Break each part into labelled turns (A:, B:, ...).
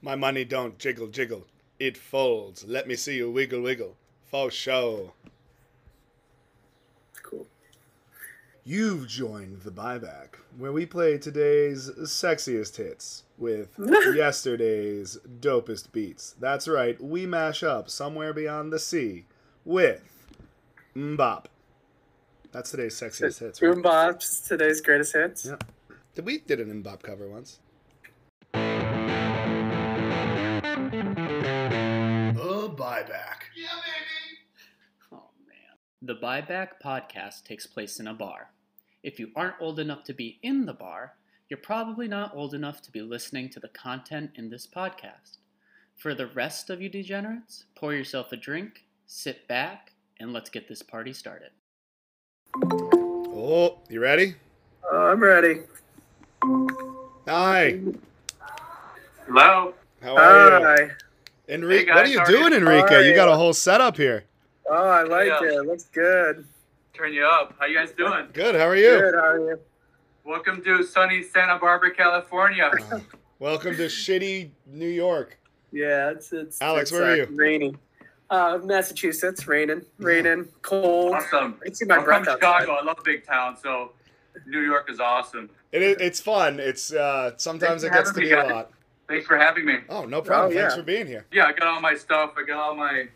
A: My money don't jiggle jiggle. It folds. Let me see you wiggle wiggle. For show.
B: Cool.
A: You've joined the buyback, where we play today's sexiest hits with yesterday's dopest beats. That's right, we mash up somewhere beyond the sea with MMMBop. That's today's sexiest hits. Right?
B: Boom Bop's today's greatest hits.
A: Yeah. Did we did an MMMBop cover once? The Buyback
C: podcast takes place in a bar. If you aren't old enough to be in the bar, you're probably not old enough to be listening to the content in this podcast. For the rest of you degenerates, pour yourself a drink, sit back, and let's get this party started.
A: Oh, you ready?
B: Oh, I'm ready.
A: Hi.
D: Hello.
A: How are you?
B: Hi.
A: Enrique,
D: Hey, guys,
A: what are you
D: how are you?
A: doing, Enrique?
B: are
A: You got a whole setup here.
B: Oh, I like
D: Yeah.
B: it. Looks good.
D: Turn you up. How you guys doing?
A: Good. How are you?
B: Good. How are you?
D: Welcome to sunny Santa Barbara, California.
A: Uh, welcome to shitty New York.
B: Yeah, it's it's.
A: Alex,
B: it's,
A: where are
B: uh,
A: you?
B: Raining. Uh, Massachusetts, raining, raining, cold.
D: awesome.
B: I see my
D: I'm
B: breath
D: from
B: outside.
D: Chicago. I love big town, so New York is awesome.
A: It, is- it's fun. It's uh, sometimes it
D: Thanks for
A: gets to
D: having
A: be
D: me,
A: a lot.
D: Thanks for having me.
A: Oh, no problem.
B: Oh,
A: Thanks for being here.
D: Yeah, I got all my stuff. I got all my.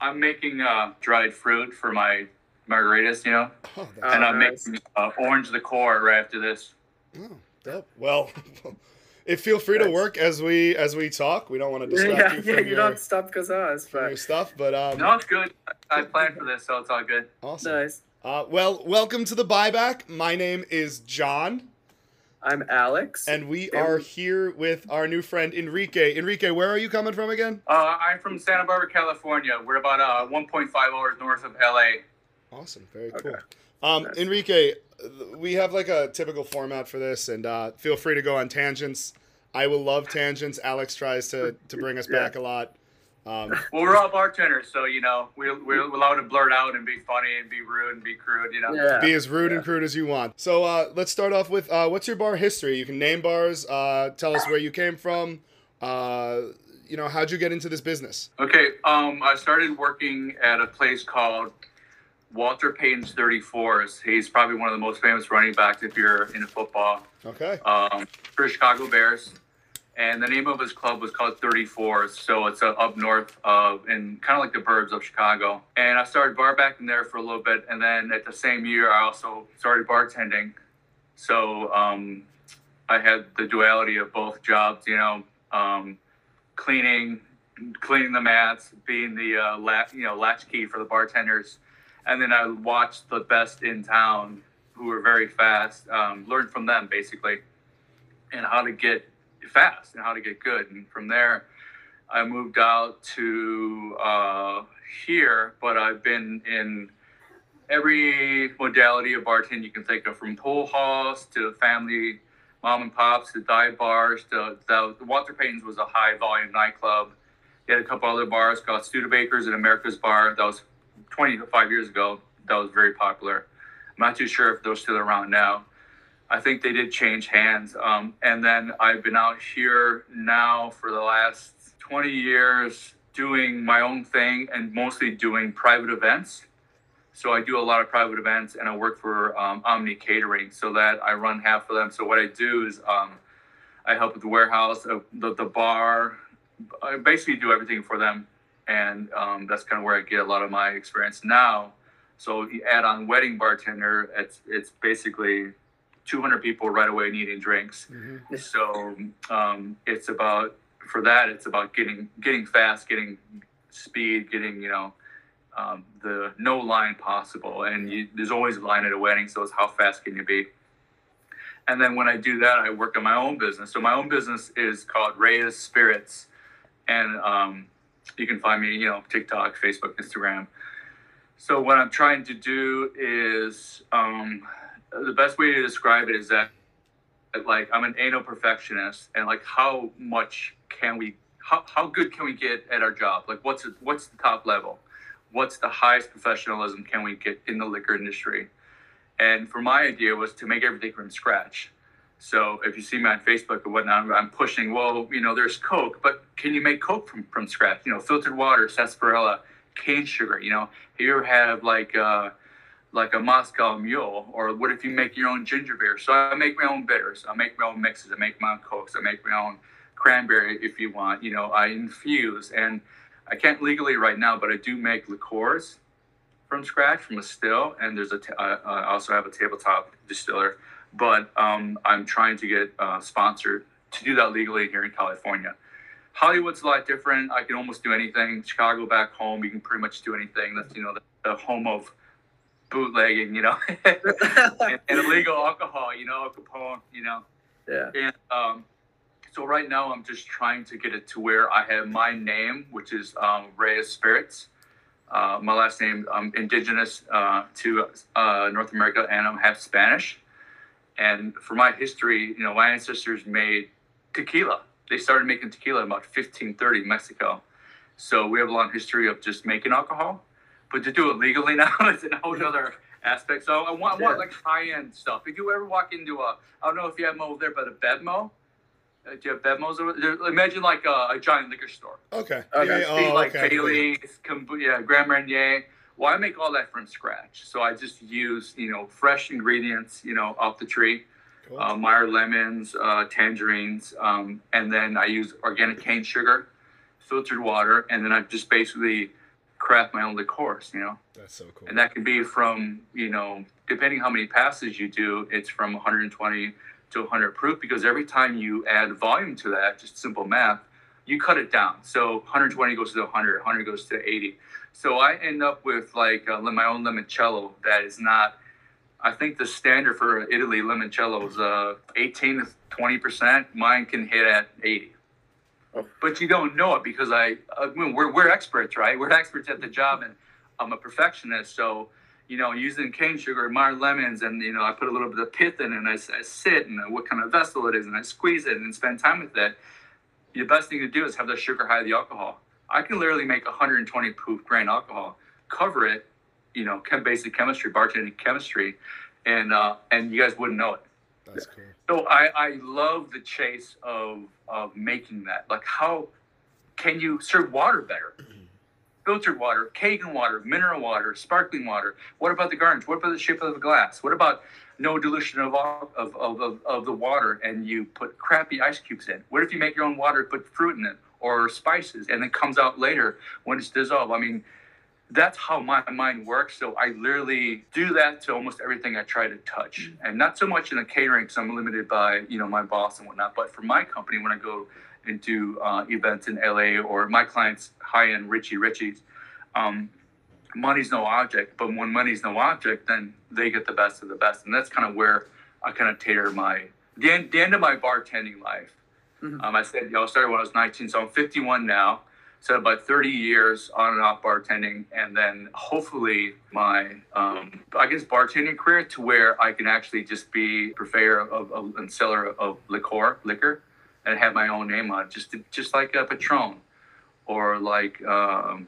D: I'm making uh, dried fruit for my margaritas, you know,
A: Oh,
D: and I'm
B: nice.
D: making uh, orange liqueur right after this.
A: oh, dope. Well, if feel free to work as we as we talk. We don't want to
B: Yeah,
A: distract
B: yeah,
A: you
B: yeah.
A: from
B: You
A: your,
B: don't stop because of us,
A: from your
B: but
A: stuff, but um,
D: No, it's good. I, I planned for this, so it's all good.
A: awesome.
B: nice.
A: Uh, well, welcome to the buyback. My name is John,
B: I'm Alex.
A: and we
B: And-
A: are here with our new friend Enrique. Enrique, where are you coming from again?
D: Uh, I'm from Santa Barbara, California. We're about uh, 1.5 hours north of LA.
A: Awesome, very
B: Okay.
A: cool. Um,
B: Nice.
A: Enrique, we have like a typical format for this, and uh, feel free to go on tangents. I will love tangents. Alex tries to to bring us
B: Yeah.
A: back a lot. Um,
D: Well, we're all bartenders, so you know we're, we're allowed to blurt out and be funny and be rude and be crude. You know.
B: yeah.
A: be as rude and crude as you want. So uh, let's start off with uh, what's your bar history? You can name bars. Uh, tell us where you came from. Uh, you know, how'd you get into this business?
D: Okay. Um, I started working at a place called Walter Payton's 34s. He's probably one of the most famous running backs if you're into football.
A: Okay.
D: Um, for Chicago Bears, and the name of his club was called 34. So it's uh, up north of, in kind of like the burbs of Chicago. And I started bar backing there for a little bit, and then at the same year, I also started bartending. So um, I had the duality of both jobs, you know, um, cleaning, cleaning the mats, being the uh, you know latchkey for the bartenders, and then I watched the best in town who were very fast, um, learned from them basically, and how to get fast and how to get good. And from there, I moved out to uh, here, but I've been in every modality of bartending you can think of, from pool halls to family mom and pops to dive bars to the, the Walter Payton's was a high volume nightclub. They had a couple other bars called Studebakers and America's Bar. That was 25 years ago. That was very popular. I'm not too sure if they're still around now. I think they did change hands. Um, and then I've been out here now for the last 20 years doing my own thing and mostly doing private events. So I do a lot of private events and I work for um, Omni Catering so that I run half of them. So what I do is um, I help with the warehouse, uh, the, the bar. I basically do everything for them. And um, that's kind of where I get a lot of my experience now. So you add on wedding bartender, it's, it's basically 200 people right away needing drinks.
A: Mhm.
D: So um, it's about for that. It's about getting getting fast, getting speed, getting you know um, the no line possible. And you, there's always a line at a wedding, so it's how fast can you be? And then when I do that, I work on my own business. So my own business is called Reyes Spirits, and um, you can find me, you know, TikTok, Facebook, Instagram. So what I'm trying to do is um, the best way to describe it is that like I'm an anal perfectionist, and like how much can we, how, how good can we get at our job? Like what's what's the top level? What's the highest professionalism can we get in the liquor industry? And for my idea was to make everything from scratch. So if you see me on Facebook or whatnot, I'm, pushing. Well, you know, there's Coke, but can you make Coke from from scratch? You know, filtered water, sarsaparilla, cane sugar. You know, you ever have like uh, like a Moscow Mule, or what if you make your own ginger beer? So I make my own bitters. I make my own mixes. I make my own cokes. I make my own cranberry if you want. You know, I infuse, and I can't legally right now, but I do make liqueurs from scratch from a still, and there's a. T- I I also have a tabletop distiller, but um, I'm trying to get uh, sponsored to do that legally here in California. Hollywood's a lot different. I can almost do anything. Chicago back home, you can pretty much do anything. That's you know the, the home of bootlegging, you know, and, and illegal alcohol, you know, Capone, you know.
B: yeah.
D: And um, so right now, I'm just trying to get it to where I have my name, which is um, Reyes Spirits. Uh, my last name, I'm indigenous uh, to uh, North America, and I'm half Spanish. And for my history, you know, my ancestors made tequila. They started making tequila in about 1530 Mexico. So we have a long history of just making alcohol. But to do it legally now is a whole other aspect. So I want, I want like high end stuff. If you ever walk into a, I don't know if you have them over there, but a Bevmo. Uh, do you have Bevmos over there? Imagine like a, a giant liquor store.
A: Okay.
B: Okay.
A: Yeah, yeah,
D: See,
A: oh,
D: like
A: okay.
D: Bailey's, kombu- yeah, Grand Marnier. Well, I make all that from scratch. So I just use, you know, fresh ingredients, you know, off the tree.
A: Cool.
D: Uh, Meyer lemons, uh, tangerines, um, and then I use organic cane sugar, filtered water, and then I just basically craft my own liqueurs, you know.
A: That's so cool.
D: And that can be from, you know, depending how many passes you do, it's from 120 to 100 proof because every time you add volume to that, just simple math, you cut it down. So 120 goes to 100, 100 goes to 80. So I end up with like uh, my own limoncello that is not. I think the standard for Italy limoncello is uh, 18 to 20 percent. Mine can hit at 80.
B: Oh.
D: But you don't know it because I, I mean, we're we're experts, right? We're experts at the job, and I'm a perfectionist. So you know, using cane sugar, my lemons, and you know, I put a little bit of pith in, it and I, I sit and what kind of vessel it is, and I squeeze it and spend time with it. The best thing to do is have the sugar high the alcohol. I can literally make 120 proof grain alcohol, cover it, you know, chem basic chemistry, bartending chemistry, and uh, and you guys wouldn't know it.
A: That's cool.
D: So I, I love the chase of of making that. Like how can you serve water better? Filtered water, Kangen water, mineral water, sparkling water. What about the garnish? What about the shape of the glass? What about no dilution of all of, of, of, of the water and you put crappy ice cubes in? What if you make your own water, and put fruit in it or spices and it comes out later when it's dissolved? I mean, that's how my mind works. So I literally do that to almost everything I try to touch, and not so much in the catering because I'm limited by you know my boss and whatnot. But for my company, when I go into uh, events in LA or my clients high end Richie Richies, um, money's no object. But when money's no object, then they get the best of the best, and that's kind of where I kind of tailor my the end, the end of my bartending life.
B: Mhm.
D: Um, I said, you know, I started when I was 19, so I'm 51 now. So about 30 years on and off bartending, and then hopefully my, um, I guess, bartending career to where I can actually just be purveyor of, of and seller of liqueur, liquor, and have my own name on it, just to, just like a Patron, or like um,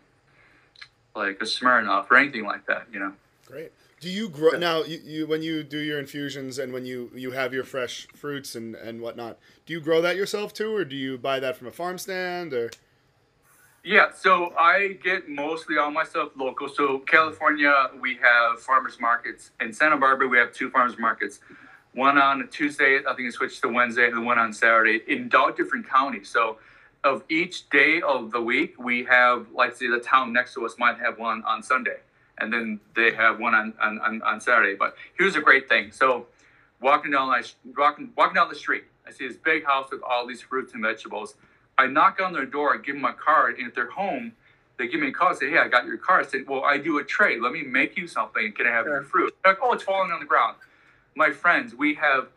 D: like a Smirnoff or anything like that, you know.
A: Great. Do you grow now? You, you when you do your infusions and when you you have your fresh fruits and and whatnot, do you grow that yourself too, or do you buy that from a farm stand or?
D: Yeah, so I get mostly all my stuff local. So California, we have farmers markets. In Santa Barbara, we have two farmers markets. One on a Tuesday, I think it switched to Wednesday, and one on Saturday in all different counties. So of each day of the week, we have, like, say, the town next to us might have one on Sunday, and then they have one on, on, on, Saturday. But here's a great thing. So walking down, my, walking, walking down the street, I see this big house with all these fruits and vegetables. I knock on their door, I give them my card, and if they're home, they give me a call and say, Hey, I got your card. I said, Well, I do a trade. Let me make you something. Can I have your fruit? They're like, Oh, it's falling on the ground. My friends, we have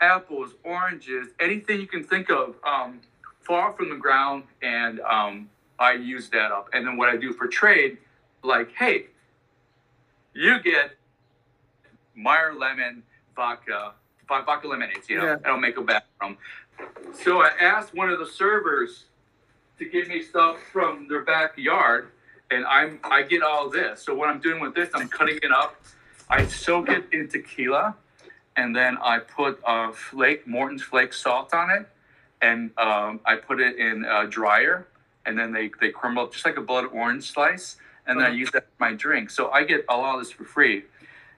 D: apples, oranges, anything you can think of um, fall from the ground, and um, I use that up. And then what I do for trade, like, hey, you get Meyer lemon vodka, vodka lemonades, you know,
B: Yeah.
D: I don't make a bag from. So I asked one of the servers to give me stuff from their backyard, and I'm I get all this. So what I'm doing with this, I'm cutting it up. I soak it in tequila, and then I put uh, flake Morton's flake salt on it, and um, I put it in a dryer, and then they they crumble up just like a blood orange slice, and then I
B: Uh-huh.
D: use that for my drink. So I get a lot of this for free.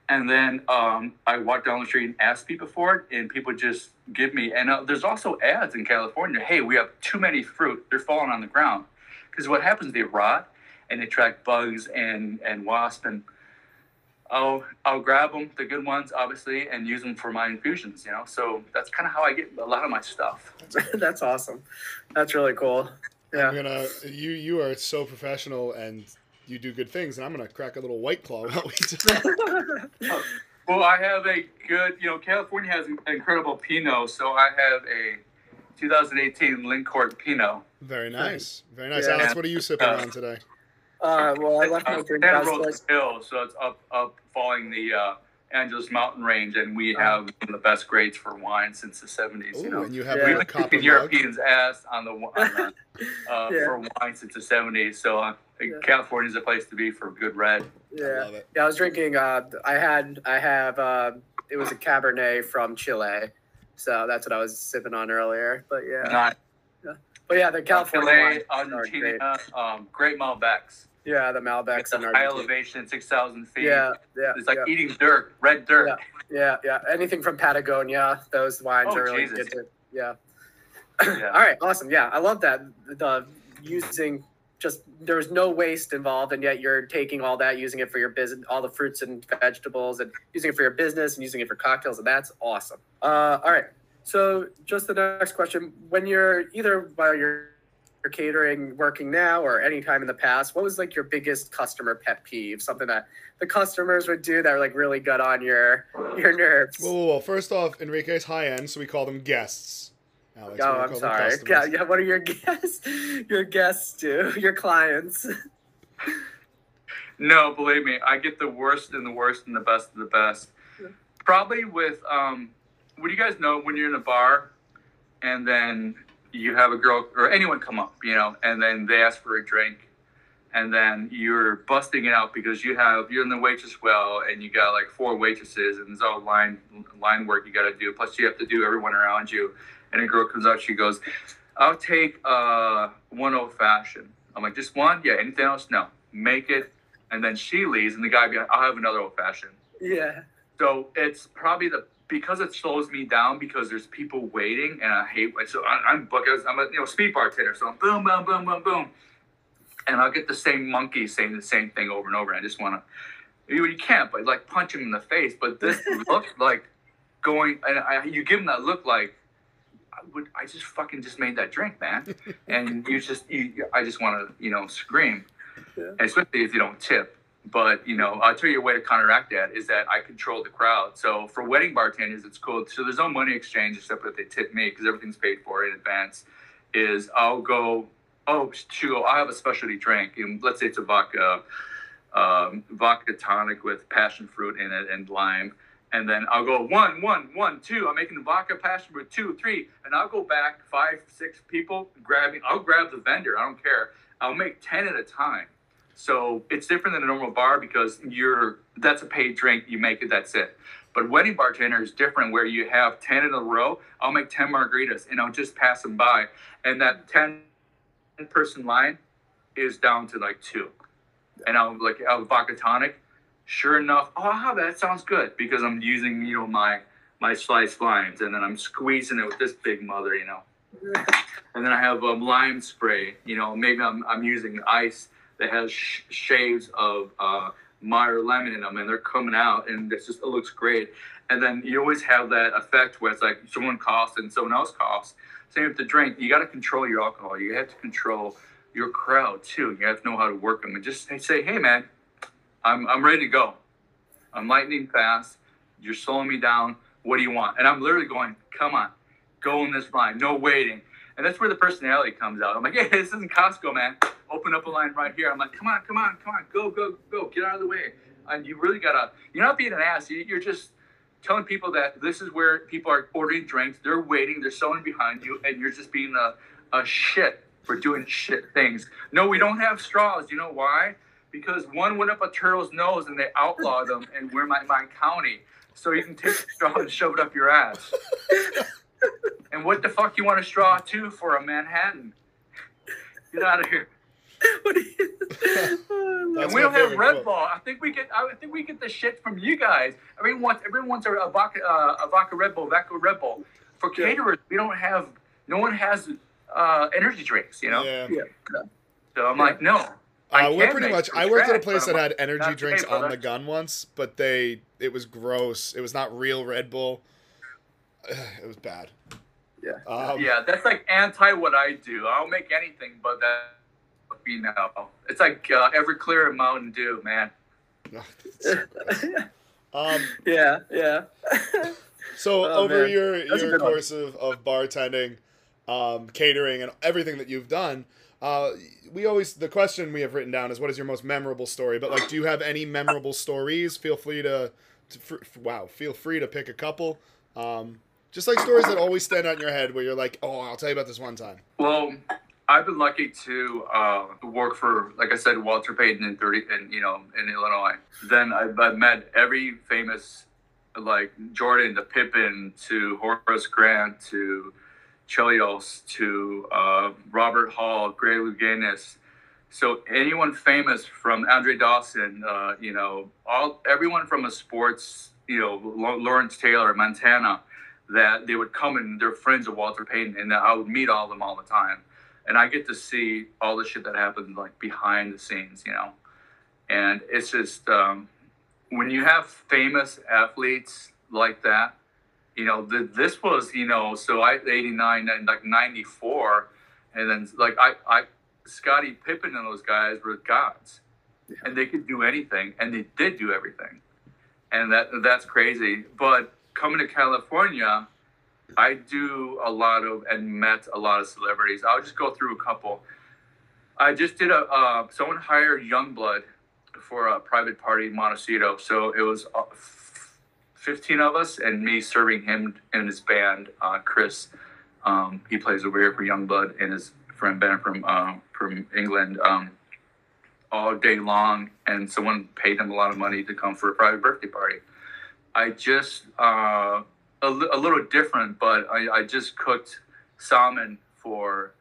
D: And then um, I walk down the street and ask people for it, and people just give me. And uh, there's also ads in California. Hey, we have too many fruit; they're falling on the ground. Because what happens? They rot, and they attract bugs and and wasps. And I'll I'll grab them, the good ones, obviously, and use them for my infusions. You know, so that's kind of how I get a lot of my stuff.
B: That's awesome. That's really cool. Yeah.
A: I'm gonna you you are so professional and you do good things, and I'm gonna crack a little white claw while we do.
D: Well, I have a good, you know, California has an incredible Pinot, so I have a 2018 Lincourt Pinot.
A: Very nice, very nice.
B: Yeah.
A: Alex, what are you sipping
D: Uh,
A: on today?
B: Uh, well, I left my
D: Uh,
B: drink
D: Santa
B: downstairs.
D: Hill, so it's up up following the uh, Angeles Mountain Range, and we
B: Oh.
D: have one of the best grades for wine since the 70s. you know,
A: and you have
B: Yeah.
D: we've
A: a
D: been kicking. Europeans' ass on the, on the uh,
B: Yeah.
D: for wine since the 70s. So uh,
B: Yeah.
D: California's a place to be for good red.
A: I
B: Yeah.
A: love it.
B: Yeah, I was drinking. Uh, I had. I have. Uh, it was a Cabernet from Chile, so that's what I was sipping on earlier. But yeah,
D: Not
B: but yeah, the California
D: Chile,
B: wines are great.
D: Um, great Malbecs.
B: Yeah, the Malbecs
D: It's a high
B: Argentina.
D: elevation, 6,000 feet.
B: Yeah, yeah,
D: It's like
B: yeah,
D: eating dirt, red dirt.
B: yeah, yeah. Anything from Patagonia, those wines
D: Oh,
B: are really
D: Jesus.
B: good. Too. Yeah.
D: Yeah.
B: All right, awesome. Yeah, I love that. The using just there's no waste involved, and yet you're taking all that, using it for your business, all the fruits and vegetables, and using it for your business and using it for cocktails, and that's awesome. Uh, all right, so just the next question: When you're either while you're catering, working now, or any time in the past, what was like your biggest customer pet peeve? Something that the customers would do that were like really got on your your nerves.
A: Whoa. First off, Enrique's high end, so we call them guests. Alex,
B: Oh, I'm sorry.
A: customers.
B: Yeah, yeah. What are your guests? Your guests do. Your clients.
D: No, believe me, I get the worst and the worst and the best of the best.
B: Yeah.
D: Probably with um, what do you guys know when you're in a bar, and then you have a girl or anyone come up, you know, and then they ask for a drink, and then you're busting it out because you have you're in the waitress well, and you got like four waitresses, and there's all line line work you got to do. Plus, you have to do everyone around you, and a girl comes out, she goes, "I'll take uh, one old fashioned." I'm like, "Just one? Yeah. Anything else? No. Make it." And then she leaves, and the guy be like, "I'll have another old fashioned."
B: yeah.
D: So it's probably the because it slows me down because there's people waiting, and I hate. So I, I'm book. I'm a you know speed bartender, so I'm boom, boom, boom, boom, boom, and I'll get the same monkey saying the same thing over and over. And I just want to. You, you can't, but like punch him in the face. But this look like going, and I, you give him that look like. Would. I just fucking just made that drink, man, and you just. You, I just want to, you know, scream,
B: Yeah.
D: especially if you don't tip. But you know, I'll tell you a way to counteract that is that I control the crowd. So for wedding bartenders, it's cool. So there's no money exchange except that they tip me because everything's paid for in advance. Is I'll go, oh, shoot, I have a specialty drink, and let's say it's a vodka, um, vodka tonic with passion fruit in it and lime. And then I'll go one, one, one, two. I'm making the vodka passion fruit two, three, and I'll go back five, six people grabbing. I'll grab the vendor. I don't care. I'll make ten at a time. So it's different than a normal bar because you're that's a paid drink. You make it. That's it. But wedding bartender is different, where you have ten in a row. I'll make ten margaritas and I'll just pass them by, and that ten person line is down to like two, and I'll like I'll vodka tonic. Sure enough, oh that sounds good because I'm using you know my my sliced limes and then I'm squeezing it with this big mother, you know. And then I have um, lime spray. You know, maybe I'm, I'm using ice that has sh- shades of uh, Meyer lemon in them, and they're coming out, and it's just it looks great. And then you always have that effect where it's like someone coughs and someone else coughs. Same with the drink. You got to control your alcohol. You have to control your crowd too. You have to know how to work them, and just say, "Hey, man, I'm I'm ready to go. I'm lightning fast. You're slowing me down. What do you want?" And I'm literally going, "Come on, go in this line. No waiting." And that's where the personality comes out. I'm like, hey, this isn't Costco, man. Open up a line right here. I'm like, come on, come on, come on, go, go, go, get out of the way. And you really gotta, you're not being an ass. You- You're just telling people that this is where people are ordering drinks. They're waiting. They're sewing behind you, and you're just being a, a shit for doing shit things. No, we don't have straws. You know why? Because one went up a turtle's nose and they outlawed them in where my, my county. so you can take a straw and shove it up your ass. and what the fuck you want a straw to for a Manhattan? Get out of here.
B: What do you-
D: and we don't have Red
A: quote.
D: Bull. I think we get. I think we get the shit from you guys. Everyone wants. Everyone wants a, a vodka, uh, a vodka Red Bull, vodka Red Bull. For
B: Yeah.
D: caterers, we don't have. No one has uh, energy drinks. You know.
A: Yeah.
B: yeah.
D: So I'm like, no. I
A: Uh, we're pretty much. I worked at a place that had energy drinks on
D: brother.
A: the gun once, but they it was gross. It was not real Red Bull. It was bad.
B: Yeah.
A: Um,
D: yeah, that's like anti what I do. I'll make anything but that. You know, it's like uh, Everclear and Mountain Dew, man.
A: so. Um,
B: yeah, yeah.
A: so
B: Oh,
A: over
B: man.
A: your
B: That's
A: your
B: good one.
A: course of, of bartending, um, catering, and everything that you've done, uh, we always the question we have written down is what is your most memorable story? But like, do you have any memorable stories? Feel free to, to wow, feel free to pick a couple. Um, just like stories that always stand out in your head, where you're like, oh, I'll tell you about this one time.
D: Well, I've been lucky to uh, work for, like I said, Walter Payton in thirty, and you know, in Illinois. Then I've, I've met every famous, like Jordan to Pippen to Horace Grant to Chelios to uh, Robert Hall, Greg Louganis. So anyone famous from Andre Dawson, uh, you know, all everyone from a sports, you know, Lawrence Taylor, Montana, that they would come and they're friends of Walter Payton, and I would meet all of them all the time, and I get to see all the shit that happened like behind the scenes, you know, and it's just um, when you have famous athletes like that, you know, th- this was you know, so I eighty nine and like ninety four, and then like I I Scottie Pippen and those guys were gods, and they could do anything, and they did do everything, and that that's crazy. But coming to California, I do a lot of and met a lot of celebrities. I'll just go through a couple. I just did a uh, someone hired Yungblud for a private party in Montecito, so it was uh, f- fifteen of us and me serving him and his band, uh, Chris. Um, he plays over here for Yungblud and his friend Ben from uh, from England um, all day long, and someone paid him a lot of money to come for a private birthday party. I just uh, a, li- a little different, but I, I just cooked salmon for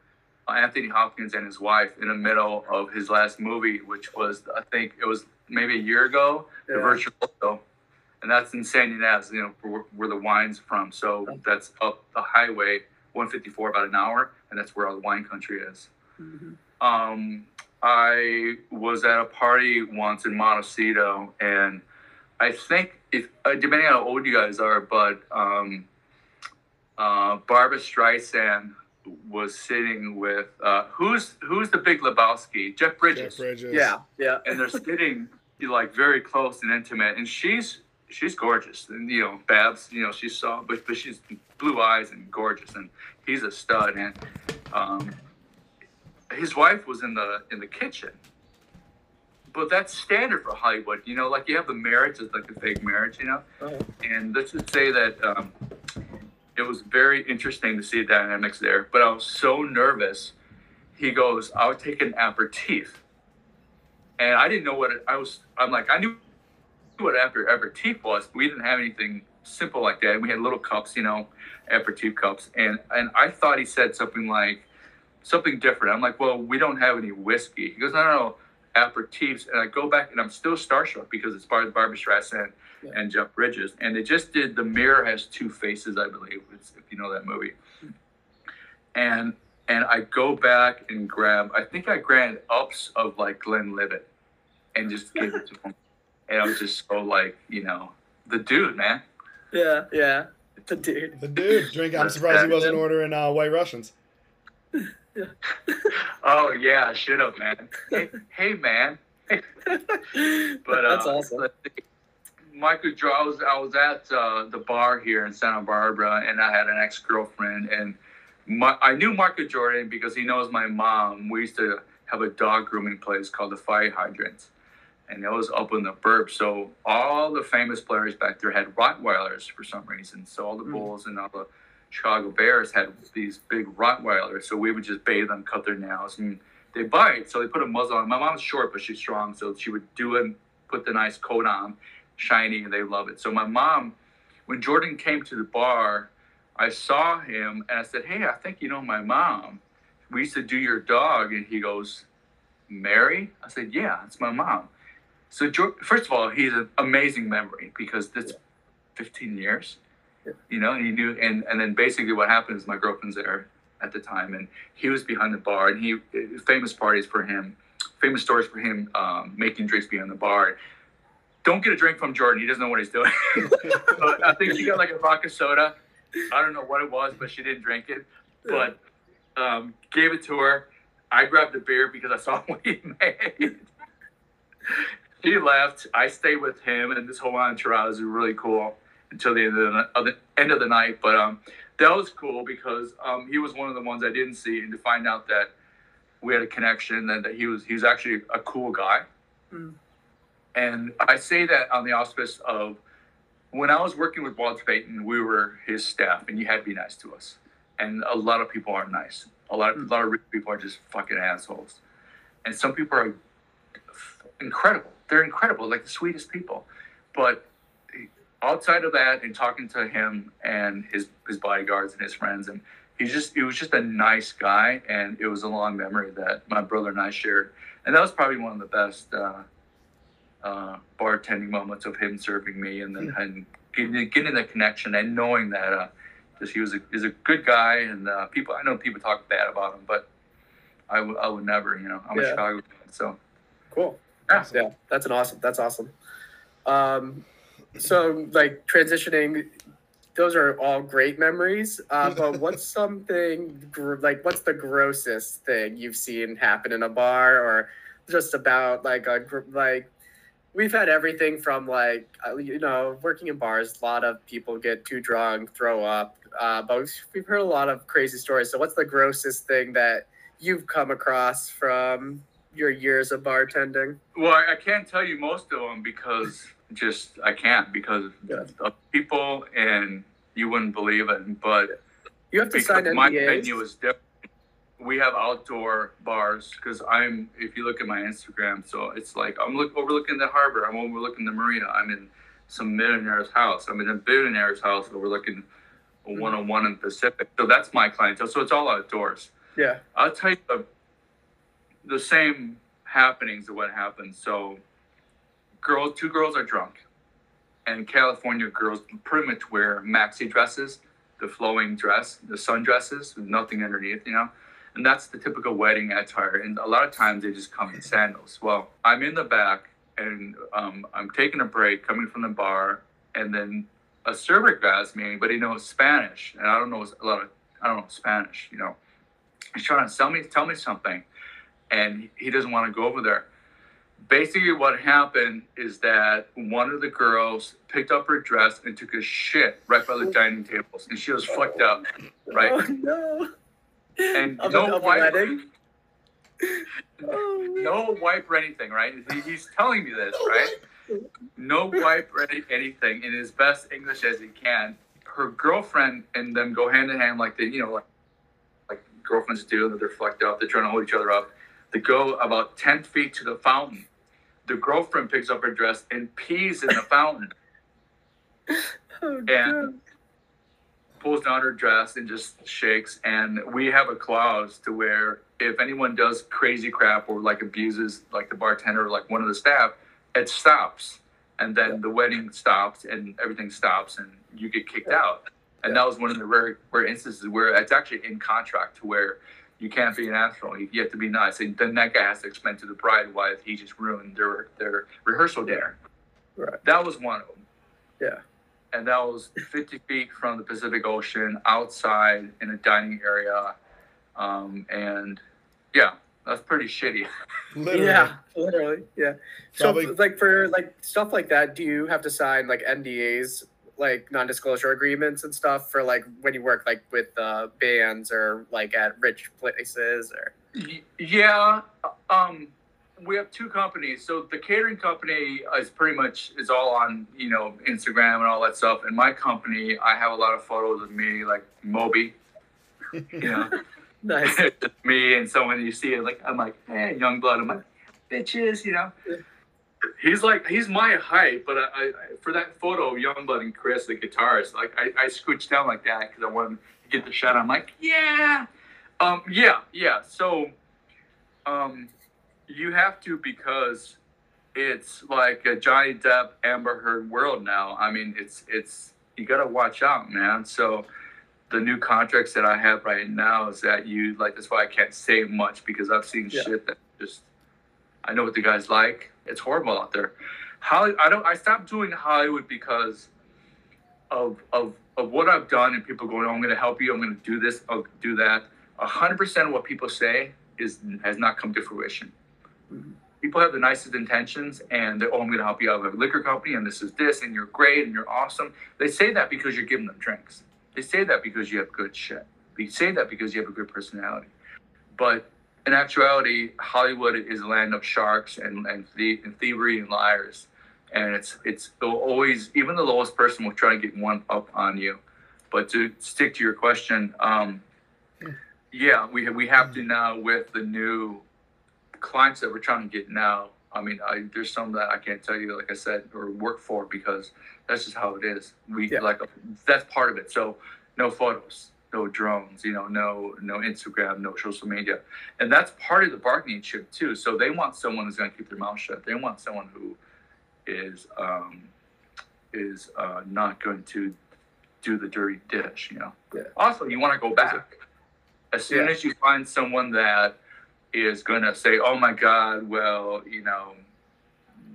D: uh, Anthony Hopkins and his wife in the middle of his last movie, which was I think it was maybe a year ago, The
B: Yeah.
D: Virtuoso, and that's in San Ynez, you know, where, where the wine's from. So that's up the highway, 154, about an hour, and that's where all the wine country is.
B: Mhm.
D: Um, I was at a party once in Montecito, and I think if uh, depending on how old you guys are, but um, uh, Barbra Streisand was sitting with uh, who's who's the Big Lebowski? Jeff Bridges,
A: Jeff Bridges.
B: Yeah, yeah.
D: and they're sitting like very close and intimate, and she's she's gorgeous, and you know Babs, you know she's soft, but but she's blue eyes and gorgeous, and he's a stud, and um, his wife was in the in the kitchen. But that's standard for Hollywood, you know. Like you have the marriage, it's like the fake marriage, you know. And let's just say that um, it was very interesting to see the dynamics there. But I was so nervous. He goes, "I'll take an aperitif," and I didn't know what it, I was. I'm like, I knew what aper, aperitif was. We didn't have anything simple like that. We had little cups, you know, aperitif cups, and and I thought he said something like something different. I'm like, well, we don't have any whiskey. He goes, no, no, no aperitifs. And I go back and I'm still starstruck because it's Bar- Barbra Streisand
B: Yeah.
D: and Jeff Bridges. And they just did The Mirror Has Two Faces, I believe, it's, if you know that movie. And and I go back and grab, I think I grabbed ups of like Glenn Glenlivet and just gave it to him. And I'm just so like, you know, the dude, man.
B: Yeah, yeah. The dude.
A: The dude drink. I'm surprised he wasn't ordering uh, White Russians.
D: Oh yeah, I should have, man. Hey, hey man. But uh,
B: That's awesome.
D: let's. Michael, Jo- I was I was at uh, the bar here in Santa Barbara, and I had an ex girlfriend, and my, I knew Michael Jordan because he knows my mom. We used to have a dog grooming place called the Fire Hydrant, and it was up in the burbs. So all the famous players back there had Rottweilers for some reason. So all the
B: Mm.
D: Bulls and all the Chicago Bears had these big Rottweilers. So we would just bathe them, cut their nails, and they bite. So they put a muzzle on. My mom's short, but she's strong, so she would do it, put the nice coat on, shiny, and they love it. So my mom when Jordan came to the bar, I saw him and I said, "Hey, I think you know my mom. We used to do your dog." And he goes, "Mary?" I said, "Yeah, it's my mom." So first of all, he's an amazing memory because that's 15 years, you know, and he knew. And and then basically what happened is my girlfriend's there at the time, and he was behind the bar, and he famous parties for him, famous stories for him um, making drinks behind the bar. Don't get a drink from Jordan. He doesn't know what he's doing. I think she got like a vodka soda. I don't know what it was, but she didn't drink it. But um, gave it to her. I grabbed the beer because I saw what he made. He left. I stayed with him, and this whole entourage was really cool until the end of the, of the end of the night. But um, that was cool because um, he was one of the ones I didn't see, and to find out that we had a connection and that he was he was actually a cool guy. Mm. And I say that on the auspice of when I was working with Walter Payton, we were his staff, and you had to be nice to us. And a lot of people aren't nice. A lot of mm. a lot of people are just fucking assholes, and some people are incredible. They're incredible, like the sweetest people. But outside of that and talking to him and his his bodyguards and his friends and he's just he was just a nice guy and it was a long memory that my brother and I shared and that was probably one of the best uh, uh, bartending moments of him serving me and then and getting, getting the connection and knowing that uh, just he was a, he's a good guy and uh, people I know people talk bad about him but I, w- I would never you know I'm yeah. a Chicago fan so
B: cool yeah. yeah that's an awesome that's awesome um, so like transitioning those are all great memories uh, but what's something gr- like what's the grossest thing you've seen happen in a bar or just about like a group like we've had everything from like uh, you know working in bars a lot of people get too drunk throw up uh, but we've heard a lot of crazy stories so what's the grossest thing that you've come across from your years of bartending
D: well i can't tell you most of them because just I can't because yeah. of people and you wouldn't believe it. But
B: you have to sign NDAs.
D: My venue is different. We have outdoor bars because I'm. If you look at my Instagram, so it's like I'm look overlooking the harbor. I'm overlooking the marina. I'm in some millionaire's house. I'm in a billionaire's house overlooking a mm-hmm. 101 in the Pacific. So that's my clientele. So it's all outdoors.
B: Yeah.
D: I'll tell you the, the same happenings of what happens. So girls, two girls are drunk, and California girls pretty much wear maxi dresses, the flowing dress, the sundresses with nothing underneath, you know, and that's the typical wedding attire. And a lot of times they just come in sandals. Well, I'm in the back and um, I'm taking a break, coming from the bar, and then a server grabs me, but he knows Spanish, and I don't know a lot of I don't know Spanish, you know. He's trying to tell me tell me something, and he doesn't want to go over there. Basically what happened is that one of the girls picked up her dress and took a shit right by the dining tables and she was fucked up right?
B: Oh, no.
D: And no wipe oh, no wipe or anything right? He's telling me this right? no wipe or anything in his best english as he can. Her girlfriend and them go hand in hand like they you know like like girlfriends do they're fucked up they're trying to hold each other up they go about 10 feet to the fountain the girlfriend picks up her dress and pees in the fountain. oh, and God. pulls down her dress and just shakes. And we have a clause to where if anyone does crazy crap or like abuses like the bartender or like one of the staff, it stops. And then yeah. the wedding stops and everything stops and you get kicked yeah. out. And yeah. that was one of the rare, rare instances where it's actually in contract to where you can't be an asshole. You have to be nice. And then that guy has to explain to the bride why he just ruined their their rehearsal dinner.
B: Right.
D: That was one of them.
B: Yeah.
D: And that was 50 feet from the Pacific Ocean, outside in a dining area, um, and yeah, that's pretty shitty.
B: Literally. Yeah, literally. Yeah. So, Probably. like for like stuff like that, do you have to sign like NDAs like non-disclosure agreements and stuff for like when you work like with uh, bands or like at rich places or?
D: Yeah um we have two companies. So the catering company is pretty much is all on you know instagram and all that stuff. And my company i have a lot of photos of me like moby. You know?
B: Nice.
D: Me and someone you see it like i'm like hey Yungblud i'm like bitches you know He's like he's my height, but I, I for that photo of Yungblud and Chris, the guitarist, like I, I scooch down like that because I wanted to get the shot. I'm like, yeah, um, yeah, yeah. So, um, you have to because it's like a Johnny Depp Amber Heard world now. I mean, it's it's you got to watch out, man. So the new contracts that I have right now is that you like that's why I can't say much because I've seen
B: Yeah.
D: shit that just I know what the guys like. It's horrible out there. Holly, I don't. I stopped doing Hollywood because of of of what I've done and people going, oh, I'm going to help you. I'm going to do this. I'll do that. A hundred percent of what people say is has not come to fruition. Mm-hmm. People have the nicest intentions and they're, oh, I'm going to help you out with a liquor company and this is this and you're great and you're awesome. They say that because you're giving them drinks. They say that because you have good shit. They say that because you have a good personality. But in actuality, Hollywood is a land of sharks and and, and thievery and liars, and it's it's always even the lowest person will try to get one up on you. But to stick to your question, um, yeah, we have, we have to now with the new clients that we're trying to get now. I mean, I, there's some that I can't tell you, like I said, or work for because that's just how it is. We
B: Yeah.
D: like that's part of it. So no photos, no drones, you know, no no Instagram, no social media, and that's part of the bargaining chip too. So they want someone who's going to keep their mouth shut. They want someone who is um, is uh, not going to do the dirty dish. You know.
B: Yeah.
D: Also, you want to go back as soon
B: Yeah.
D: as you find someone that is going to say, "Oh my God, well, you know,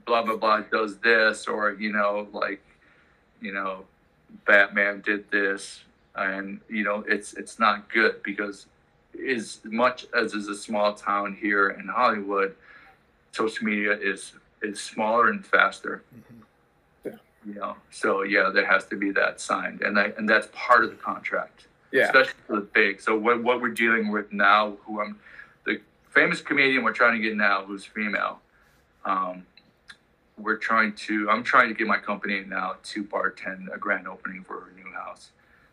D: blah blah blah does this," or you know, like, you know, Batman did this, and you know, it's it's not good because as much as is a small town here in Hollywood, social media is is smaller and faster.
B: Yeah.
D: You know, so yeah, there has to be that signed, and that, and that's part of the contract
B: Yeah.
D: especially for the big. So what what we're dealing with now, who I'm, the famous comedian we're trying to get now, who's female. Um, we're trying to. I'm trying to get my company now to bartend a grand opening for her new house.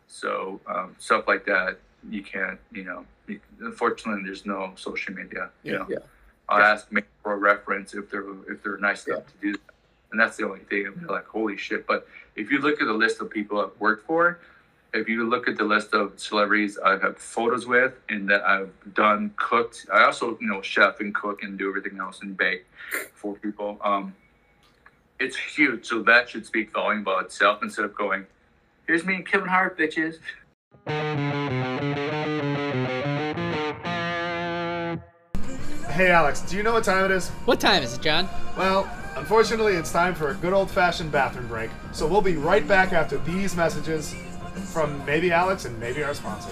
D: So um, stuff like that, you can't. You know, you, unfortunately, there's no social media. You
A: Yeah.
D: know,
B: Yeah.
D: I'll
B: Yeah.
D: ask me for a reference if they're if they're nice enough to do that. And that's the only thing. I'm like, holy shit. But if you look at the list of people I've worked for, if you look at the list of celebrities I've had photos with and that I've done cooked, I also, you know, chef and cook and do everything else and bake for people. Um, it's huge. So that should speak volume by itself instead of going, here's me and Kevin Hart, bitches.
A: Hey, Alex, do you know what time it is?
C: What time is it, John?
A: Well, unfortunately, it's time for a good old fashioned bathroom break. So we'll be right back after these messages from maybe Alex and maybe our sponsor.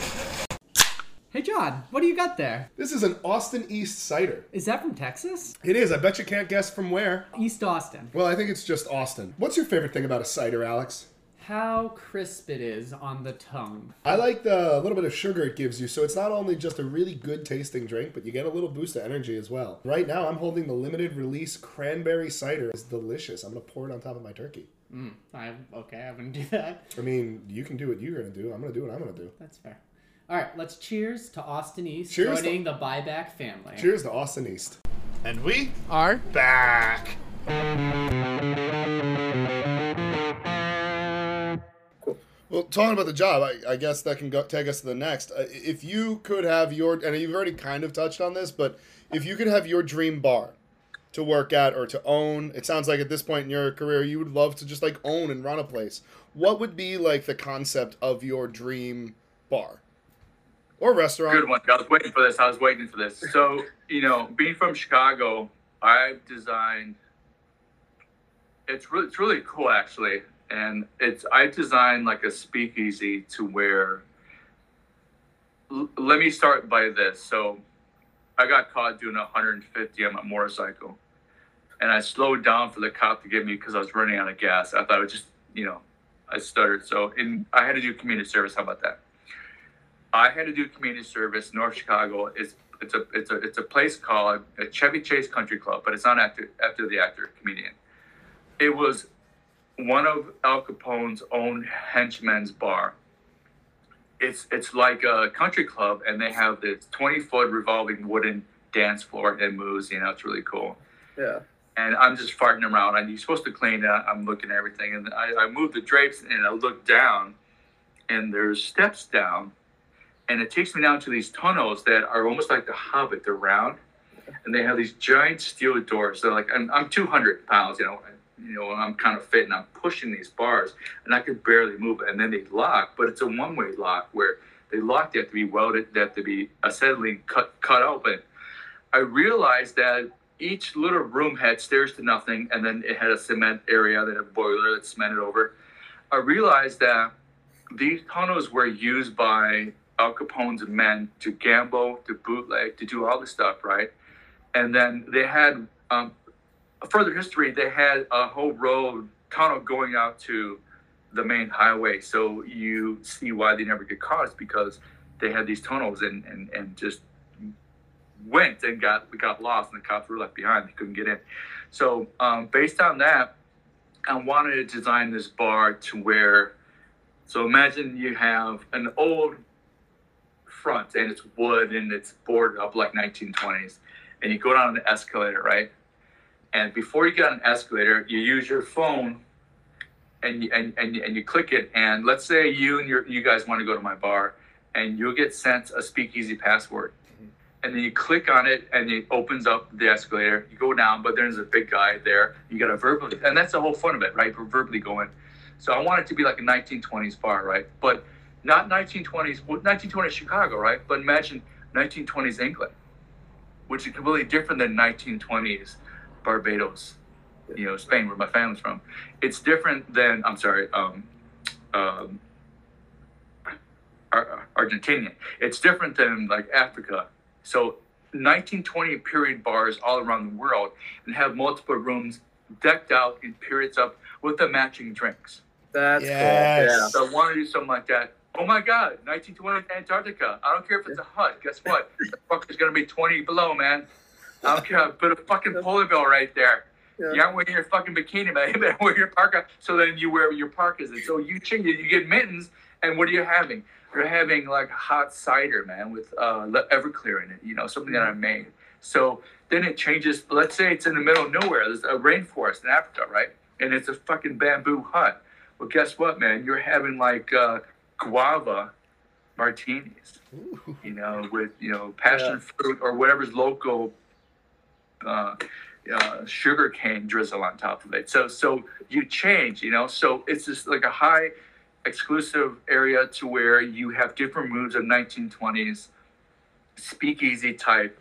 E: Hey John, what do you got there?
A: This is an Austin East cider.
E: Is that from Texas?
A: It is. I bet you can't guess from where.
E: East Austin.
A: Well, I think it's just Austin. What's your favorite thing about a cider, Alex?
E: How crisp it is on the tongue.
A: I like the little bit of sugar it gives you, so it's not only just a really good tasting drink, but you get a little boost of energy as well. Right now, I'm holding the limited release cranberry cider. It's delicious. I'm gonna pour it on top of my turkey.
E: Mm, I okay, I wouldn't do that.
A: I mean, you can do what you're gonna do. I'm gonna do what I'm gonna do.
E: That's fair. All right, let's cheers to Austin East
A: Cheers to-
E: joining the buyback family.
A: Cheers to Austin East. And we
E: Are
A: back. Well, talking about the job, I, I guess that can go, take us to the next. Uh, if you could have your, and you've already kind of touched on this, but if you could have your dream bar to work at or to own, it sounds like at this point in your career, you would love to just like own and run a place. What would be like the concept of your dream bar or restaurant?
D: Good one. I was waiting for this. I was waiting for this. So, you know, being from Chicago, I've designed. It's really, it's really cool actually, and it's I designed like a speakeasy to where. L- let me start by this. So, I got caught doing 150 on my motorcycle, and I slowed down for the cop to get me because I was running out of gas. I thought it was just, you know, I stuttered. So, in I had to do community service. How about that? I had to do community service. North Chicago is it's a it's a it's a place called a Chevy Chase Country Club, but it's not after after the actor comedian. It was one of Al Capone's own henchmen's bar. It's it's like a country club, and they have this twenty foot revolving wooden dance floor and moves. You know, it's really cool.
B: Yeah.
D: and I'm just farting around. And you're supposed to clean it. I'm looking at everything, and I, I move the drapes, and I look down, and there's steps down, and it takes me down to these tunnels that are almost like the Hobbit. They're round, and they have these giant steel doors. So like I'm, I'm 200 pounds, you know, you know, I'm kind of fit, and I'm pushing these bars, and I could barely move. And then they lock, but it's a one-way lock where they lock. They have to be welded. They have to be acetylene cut cut open. I realized that each little room had stairs to nothing, and then it had a cement area, that a boiler that's cemented over. I realized that these tunnels were used by Al Capone's men to gamble, to bootleg, to do all this stuff, right? And then they had um, further history. They had a whole road tunnel going out to the main highway. So you see why they never get caught because they had these tunnels and, and, and just went and got got lost and the cops were left behind. They couldn't get in. So um, based on that, I wanted to design this bar to where. So imagine you have an old front and it's wood and it's boarded up like 1920s, and you go down an escalator, right? And before you get on an escalator, you use your phone and you, and, and, and you click it. And let's say you and your you guys want to go to my bar, and you'll get sent a speakeasy password mm-hmm. and then you click on it and it opens up the escalator. You go down, but there's a big guy there. You got to verbally, and that's the whole fun of it, right? We're verbally going. So I want it to be like a 1920s bar, right? But not 1920s, well, 1920s Chicago, right? But imagine 1920s England, which is completely different than 1920s Barbados, you know, Spain, where my family's from. It's different than, I'm sorry, um, um, Ar- Argentinian. It's different than like Africa so 1920 period bars all around the world and have multiple rooms decked out in periods up with the matching drinks.
B: That's
A: Yes.
B: cool. Yeah.
D: So I want to do something like that. Oh my God, 1920 Antarctica. I don't care if it's a hut. Guess what? the fuck is gonna be 20 below, man. I don't care. Put a fucking polar bear right there.
B: Yeah.
D: You aren't wearing your fucking bikini, man. You better wear your parka. So then you wear your parkas. And so you change it. You get mittens, and what are you having? You're having like hot cider, man, with uh, Everclear in it. You know, something that I made. So then it changes. Let's say it's in the middle of nowhere. There's a rainforest in Africa, right? And it's a fucking bamboo hut. Well, guess what, man? You're having like uh, guava martinis, you know, with you know passion
B: Yeah.
D: fruit or whatever's local uh, uh, sugar cane drizzle on top of it. So so you change, you know. So it's just like a high exclusive area to where you have different moves of 1920s speakeasy type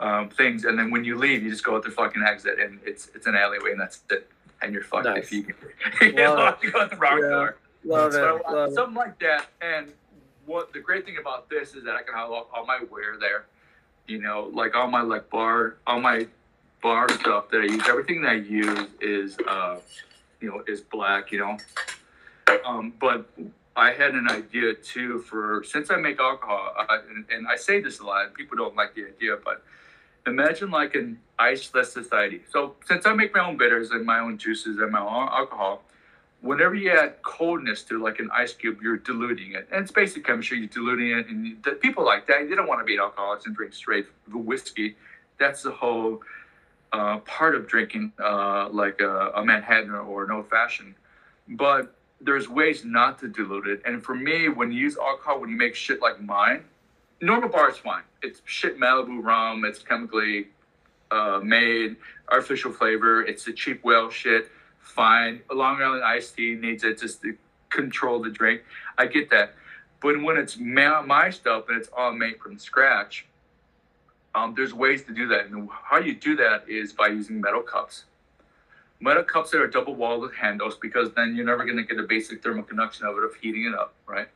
D: um, things, and then when you leave, you just go out the fucking exit, and it's it's an alleyway, and that's it. And you're fucked
B: Nice.
D: if you, you know, go out the wrong
B: Yeah.
D: door.
B: Love it.
D: So, uh,
B: Love it.
D: something like that. And what the great thing about this is that I can have all, all my wear there. You know, like all my like bar, all my bar stuff that I use. Everything that I use is, uh, you know, is black. You know, um, but I had an idea too for since I make alcohol, and, and I say this a lot. and People don't like the idea, but imagine like an iceless society. So since I make my own bitters and my own juices and my own alcohol, whenever you add coldness to like an ice cube, you're diluting it. And it's basic chemistry, you're diluting it. And people like that, they don't want to be alcoholics and drink straight whiskey. That's the whole part of drinking uh, like a, a Manhattan or an old fashioned. But there's ways not to dilute it. And for me, when you use alcohol, when you make shit like mine, normal bar is fine. It's shit Malibu rum. It's chemically uh, made, artificial flavor. It's the cheap whale shit. Fine. A Long Island iced tea needs it just to control the drink. I get that. But when it's ma- my stuff and it's all made from scratch, um, there's ways to do that. And how you do that is by using metal cups. Metal cups that are double walled with handles because then you're never going to get a basic thermal conduction of it of heating it up, right?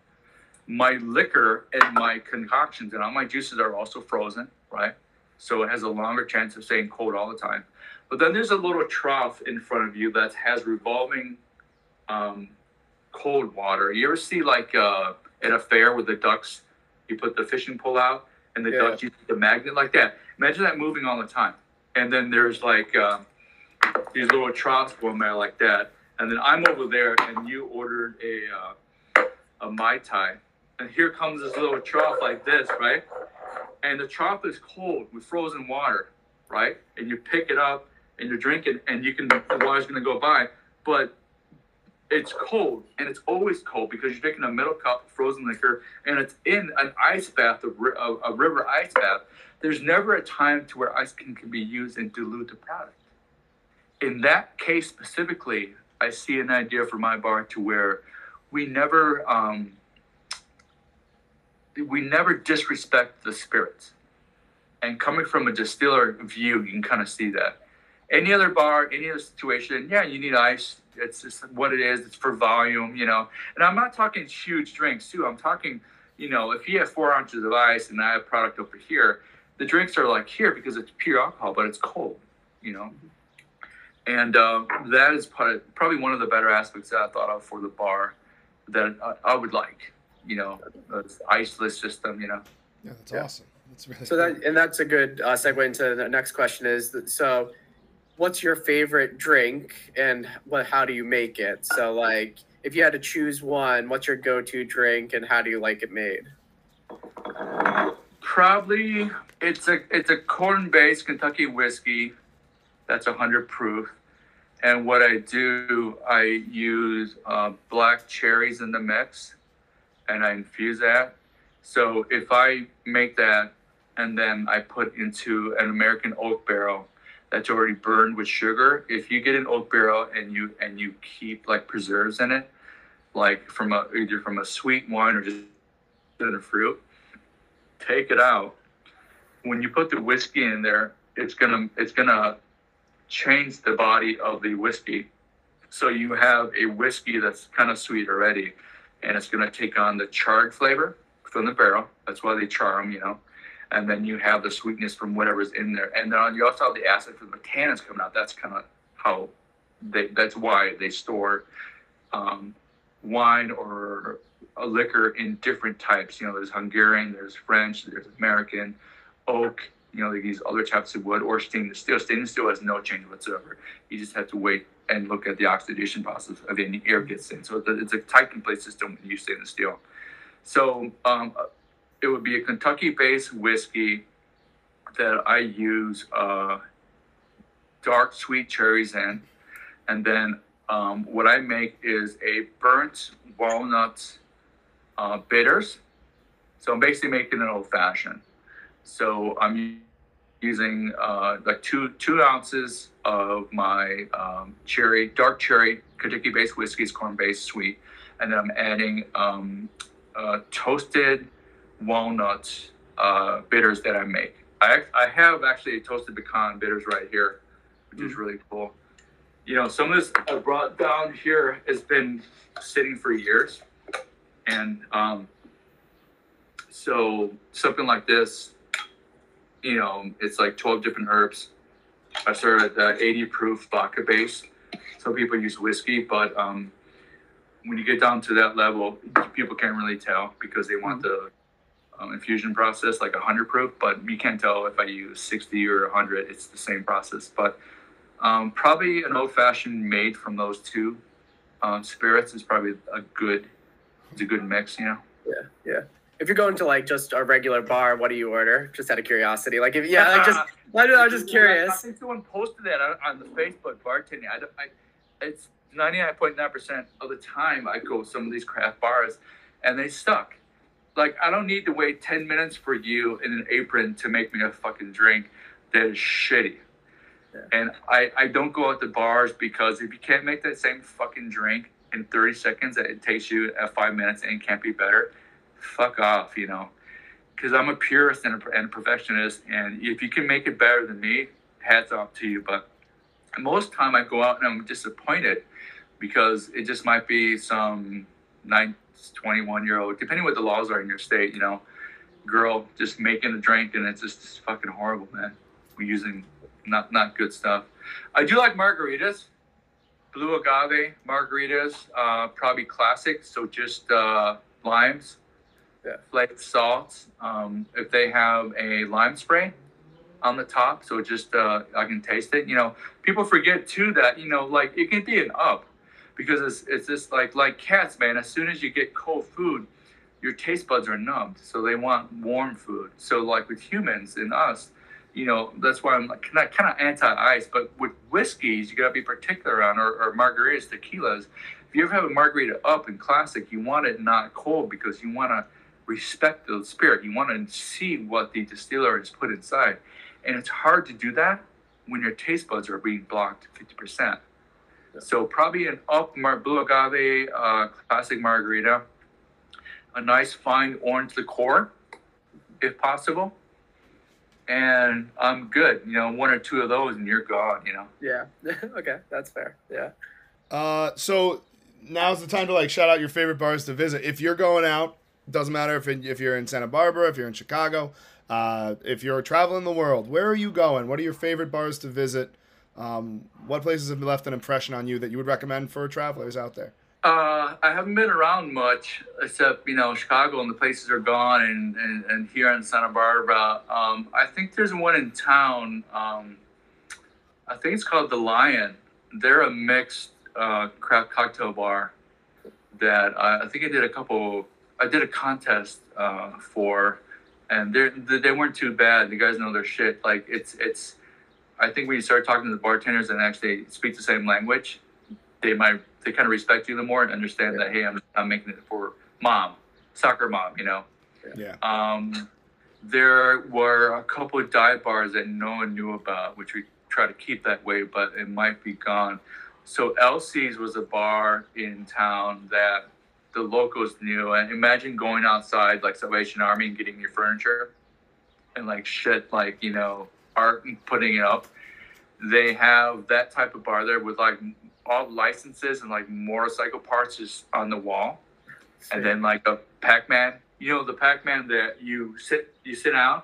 D: My liquor and my concoctions and all my juices are also frozen, right? So it has a longer chance of staying cold all the time. But then there's a little trough in front of you that has revolving um, cold water. You ever see like uh, at a fair with the ducks, you put the fishing pole out and the
B: Yeah.
D: ducks use the magnet like that. Imagine that moving all the time. And then there's like uh, these little troughs going there like that. And then I'm over there and you ordered a uh, a mai tai, and here comes this little trough like this, right? And the trough is cold with frozen water, right? And you pick it up and you're drinking, and you can the water's gonna go by, but it's cold, and it's always cold because you're drinking a middle cup of frozen liquor, and it's in an ice bath, a, a, a river ice bath. There's never a time to where ice can, can be used and dilute the product. In that case specifically, I see an idea for my bar to where we never um, we never disrespect the spirits. And coming from a distiller view, you can kind of see that. Any other bar, any other situation, yeah, you need ice. It's just what it is. It's for volume, you know. And I'm not talking huge drinks too. I'm talking, you know, if you have four ounces of ice and I have product over here, the drinks are like here because it's pure alcohol, but it's cold, you know. And uh, that is part probably one of the better aspects that I thought of for the bar that I, I would like, you know, the iceless system, you know.
A: Yeah, that's
B: Yeah.
A: awesome. That's really
B: So
A: cool.
B: that and that's a good uh, segue into the next question is that, so what's your favorite drink and what how do you make it? So like if you had to choose one, what's your go-to drink and how do you like it made?
D: Probably it's a it's a corn based Kentucky whiskey that's hundred proof. And what I do, I use uh, black cherries in the mix, and I infuse that. So if I make that, and then I put into an American oak barrel that's already burned with sugar. If you get an oak barrel and you and you keep like preserves in it, like from a either from a sweet wine or just in a fruit, take it out. When you put the whiskey in there, it's gonna it's gonna change the body of the whiskey. So you have a whiskey that's kind of sweet already, and it's gonna take on the charred flavor from the barrel. That's why they char them, you know. And then you have the sweetness from whatever's in there, and then you also have the acid from the tannins coming out. That's kind of how they. That's why they store um, wine or a liquor in different types. You know, there's Hungarian, there's French, there's American, oak. You know, these other types of wood or stainless steel. Stainless steel has no change whatsoever. You just have to wait and look at the oxidation process of any air gets in. So it's a, tight and plate system when you stainless steel. So um, it would be a Kentucky-based whiskey that I use uh, dark sweet cherries in, and then um, what I make is a burnt walnut uh, bitters. So I'm basically making an old fashioned. So I'm using uh, like two two ounces of my um, cherry, dark cherry, Kentucky based whiskeys, corn based sweet, and then I'm adding um, uh, toasted walnut uh, bitters that I make. I, I have actually toasted pecan bitters right here, which is really cool. You know, some of this I brought down here has been sitting for years, and um, so something like this, you know, it's like 12 different herbs. I started at the 80 proof vodka base. Some people use whiskey, but um, when you get down to that level, people can't really tell because they want the um, infusion process like 100 proof, but you can't tell if I use 60 or 100. It's the same process. But um, probably an old fashioned made from those two um, spirits is probably a good, it's a good mix, you know.
B: Yeah, yeah. If you're going to like just a regular bar, what do you order? Just out of curiosity. Like if yeah, like just I don't know, I'm just curious.
D: I think someone posted that on, on the Facebook bartending. I, don't- I, it's 99.9% of the time I go to some of these craft bars and they suck. Like, I don't need to wait 10 minutes for you in an apron to make me a fucking drink that is shitty.
B: Yeah.
D: And I, I don't go out to bars because if you can't make that same fucking drink in 30 seconds that it takes you at five minutes and can't be better, fuck off, you know because I'm a purist and a, and a perfectionist, and if you can make it better than me, hats off to you. But most time I go out and I'm disappointed because it just might be some 9, 21 year old, depending what the laws are in your state, you know, girl just making a drink, and it's just, fucking horrible, man. We're using not not good stuff. I do like margaritas, blue agave margaritas, uh, probably classic. So just uh, limes flaked salt. Um, if they have a lime spray on the top, so just uh, I can taste it. You know, people forget too that you know, like it can be an up because it's it's just like like cats, man. As soon as you get cold food, your taste buds are numbed, so they want warm food. So like with humans and us, you know, that's why I'm like kind of, kind of anti-ice. But with whiskeys, you gotta be particular on, or, or margaritas, tequilas. If you ever have a margarita up in classic, you want it not cold because you want to respect the spirit. You want to see what the distiller has put inside, and it's hard to do that when your taste buds are being blocked 50%. So probably an up Mar- blue agave uh, classic margarita, a nice fine orange liqueur, if possible, and I'm good. You know, one or two of those, and you're gone. You know.
B: Yeah. okay, that's fair. Yeah.
A: Uh, so now's the time to like shout out your favorite bars to visit. If you're going out, doesn't matter if it, if you're in Santa Barbara, if you're in Chicago, uh, if you're traveling the world, where are you going? What are your favorite bars to visit? Um, what places have left an impression on you that you would recommend for travelers out there?
D: Uh, I haven't been around much, except you know Chicago and the places are gone, and and, and here in Santa Barbara. Um, I think there's one in town. Um, I think it's called the Lion. They're a mixed uh, craft cocktail bar that I, I think I did a couple. I did a contest uh, for, and they they weren't too bad. The guys know their shit. Like it's it's. I think when you start talking to the bartenders and actually speak the same language, they might they kind of respect you the more and understand that hey, I'm I'm making it for mom, soccer mom, you know.
A: Yeah.
D: Um, there were a couple of dive bars that no one knew about, which we try to keep that way, but it might be gone. So Elsie's was a bar in town that the locals knew. And imagine going outside like Salvation Army and getting your furniture and like shit, like, you know, and putting it up. They have that type of bar there with like all licenses and like motorcycle parts just on the wall. And then like a Pac-Man, you know, the Pac-Man that you sit, you sit down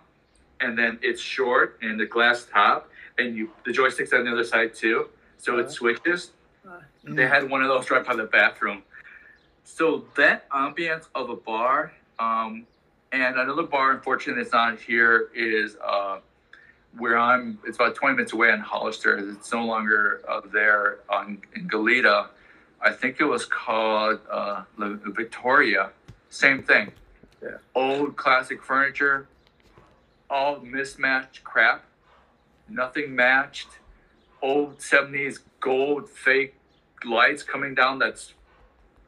D: and then it's short and the glass top and you, the joystick's on the other side too. So it switches. They had one of those right by the bathroom. So that ambience of a bar, um, and another bar, unfortunately, it's not here, is uh, where I'm. It's about 20 minutes away on Hollister. It's no longer uh, there on in Goleta. I think it was called uh, La Victoria. Same thing.
B: Yeah.
D: Old classic furniture, all mismatched crap. Nothing matched. Old 70s gold fake lights coming down that's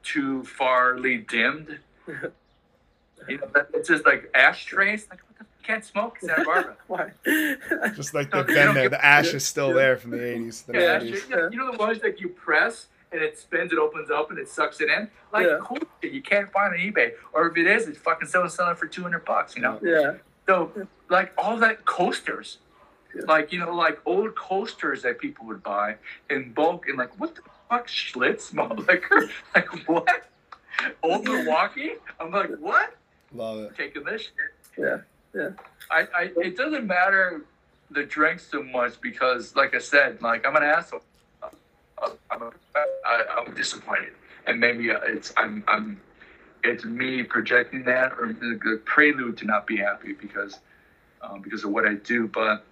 D: too farly dimmed. you know, that, it's just like ashtrays. Like, what the, you can't smoke in Santa Barbara.
B: Why?
A: Just like they've
D: They
A: been there. The ash is still there from the 80s, the
D: Yeah,
A: 90s.
D: ashtray. You know, you know the ones that you press and it spins, it opens up, and it sucks it in. Like
B: Yeah.
D: cool shit you can't find on eBay, or if it is, it's fucking someone selling it for two hundred bucks. You know.
B: yeah.
D: So like all that coasters,
B: Yeah.
D: like you know, like old coasters that people would buy in bulk, and like what the fuck, Schlitz malt liquor? Like what? Old Milwaukee? I'm like what?
A: Love it.
D: Taking this shit.
B: Yeah. Yeah.
D: I, I it doesn't matter the drinks so much because, like I said, like I'm an asshole. Uh, I'm a, I, I'm disappointed, and maybe uh, it's I'm I'm it's me projecting that or the, the prelude to not be happy because um, because of what I do. But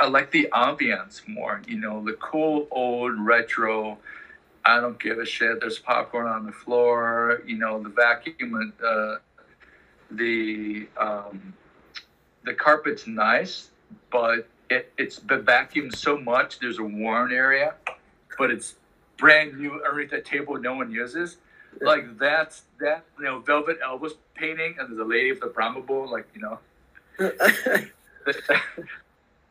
D: I like the ambiance more. You know, the cool old retro. I don't give a shit. There's popcorn on the floor. You know, the vacuum. Uh, the um, the carpet's nice, but it, it's been vacuumed so much. There's a worn area, but it's brand new underneath that table no one uses.
B: Yeah.
D: Like that's that you know velvet Elvis painting, and there's a lady with the Brahma bowl. Like you know, the,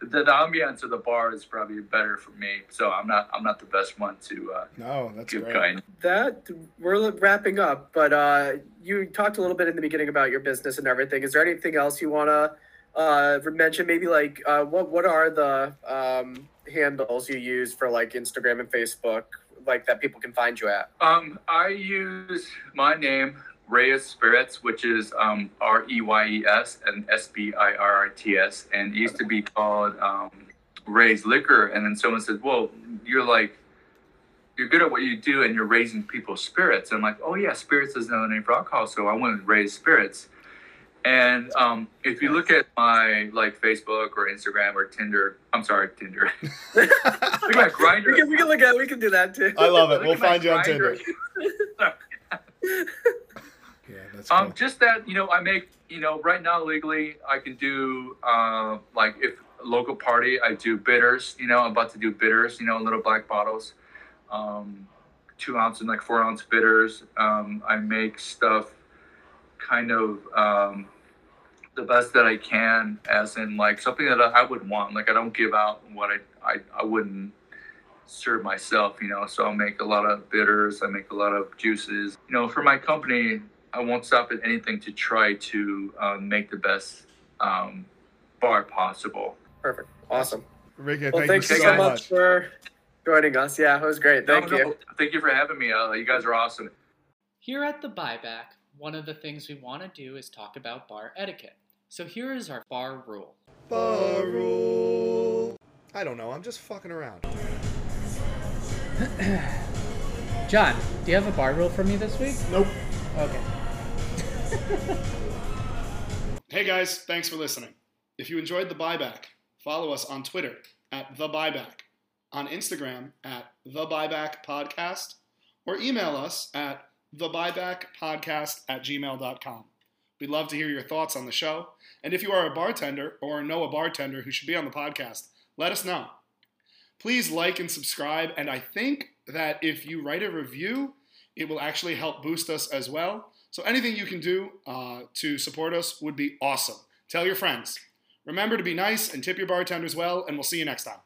D: the ambiance of the bar is probably better for me. So I'm not I'm not the best one to uh,
A: No, that's
D: give
A: great.
D: kind.
B: that we're wrapping up, but uh, you talked a little bit in the beginning about your business and everything. Is there anything else you want to uh, mention? Maybe like uh, what what are the um, handles you use for like Instagram and Facebook, like that people can find you at?
D: Um, I use my name, Reyes Spirits, which is um, R E Y E S and S B I R R T S, and it used to be called um, Ray's Liquor. And then someone said, "Well, you're like, you're good at what you do, and you're raising people's spirits." And I'm like, "Oh yeah, spirits is another name for alcohol, so I went with Ray's Spirits." And um, if you look at my like Facebook or Instagram or Tinder, I'm sorry, Tinder. look at my grinder.
B: We can, we can look at we can do that too.
A: I love it.
D: Look
A: We'll find you on Tinder. Yeah, that's
D: Um,
A: cool.
D: just that you know, I make you know right now legally I can do uh, like if local party, I do bitters. You know, I'm about to do bitters. You know, little black bottles, um, two ounce and like four ounce bitters. Um, I make stuff kind of um, the best that I can, as in like something that I would want. Like I don't give out what I I, I wouldn't serve myself. You know, so I'll make a lot of bitters. I make a lot of juices. You know, for my company, I won't stop at anything to try to um, make the best um, bar possible.
B: Perfect. Awesome.
A: Ricky,
B: Well,
A: thank
B: thanks
A: you
B: so,
A: so
B: much.
A: much.
B: for joining us. Yeah, it was great. Thank
D: No,
B: you.
D: no, thank you for having me. Uh, you guys are awesome.
C: Here at the buyback, one of the things we want to do is talk about bar etiquette. So here is our bar rule.
A: Bar rule. I don't know. I'm just fucking around.
E: John, do you have a bar rule for me this week?
A: Nope.
E: Okay.
A: Hey guys, thanks for listening. If you enjoyed the buyback, follow us on Twitter at the buyback, on Instagram at the buyback podcast, or email us at the buyback podcast at gmail.com. We'd love to hear your thoughts on the show. And if you are a bartender or know a bartender who should be on the podcast, let us know. Please like and subscribe. And I think that if you write a review, it will actually help boost us as well. So anything you can do uh, to support us would be awesome. Tell your friends. Remember to be nice and tip your bartenders well, and we'll see you next time.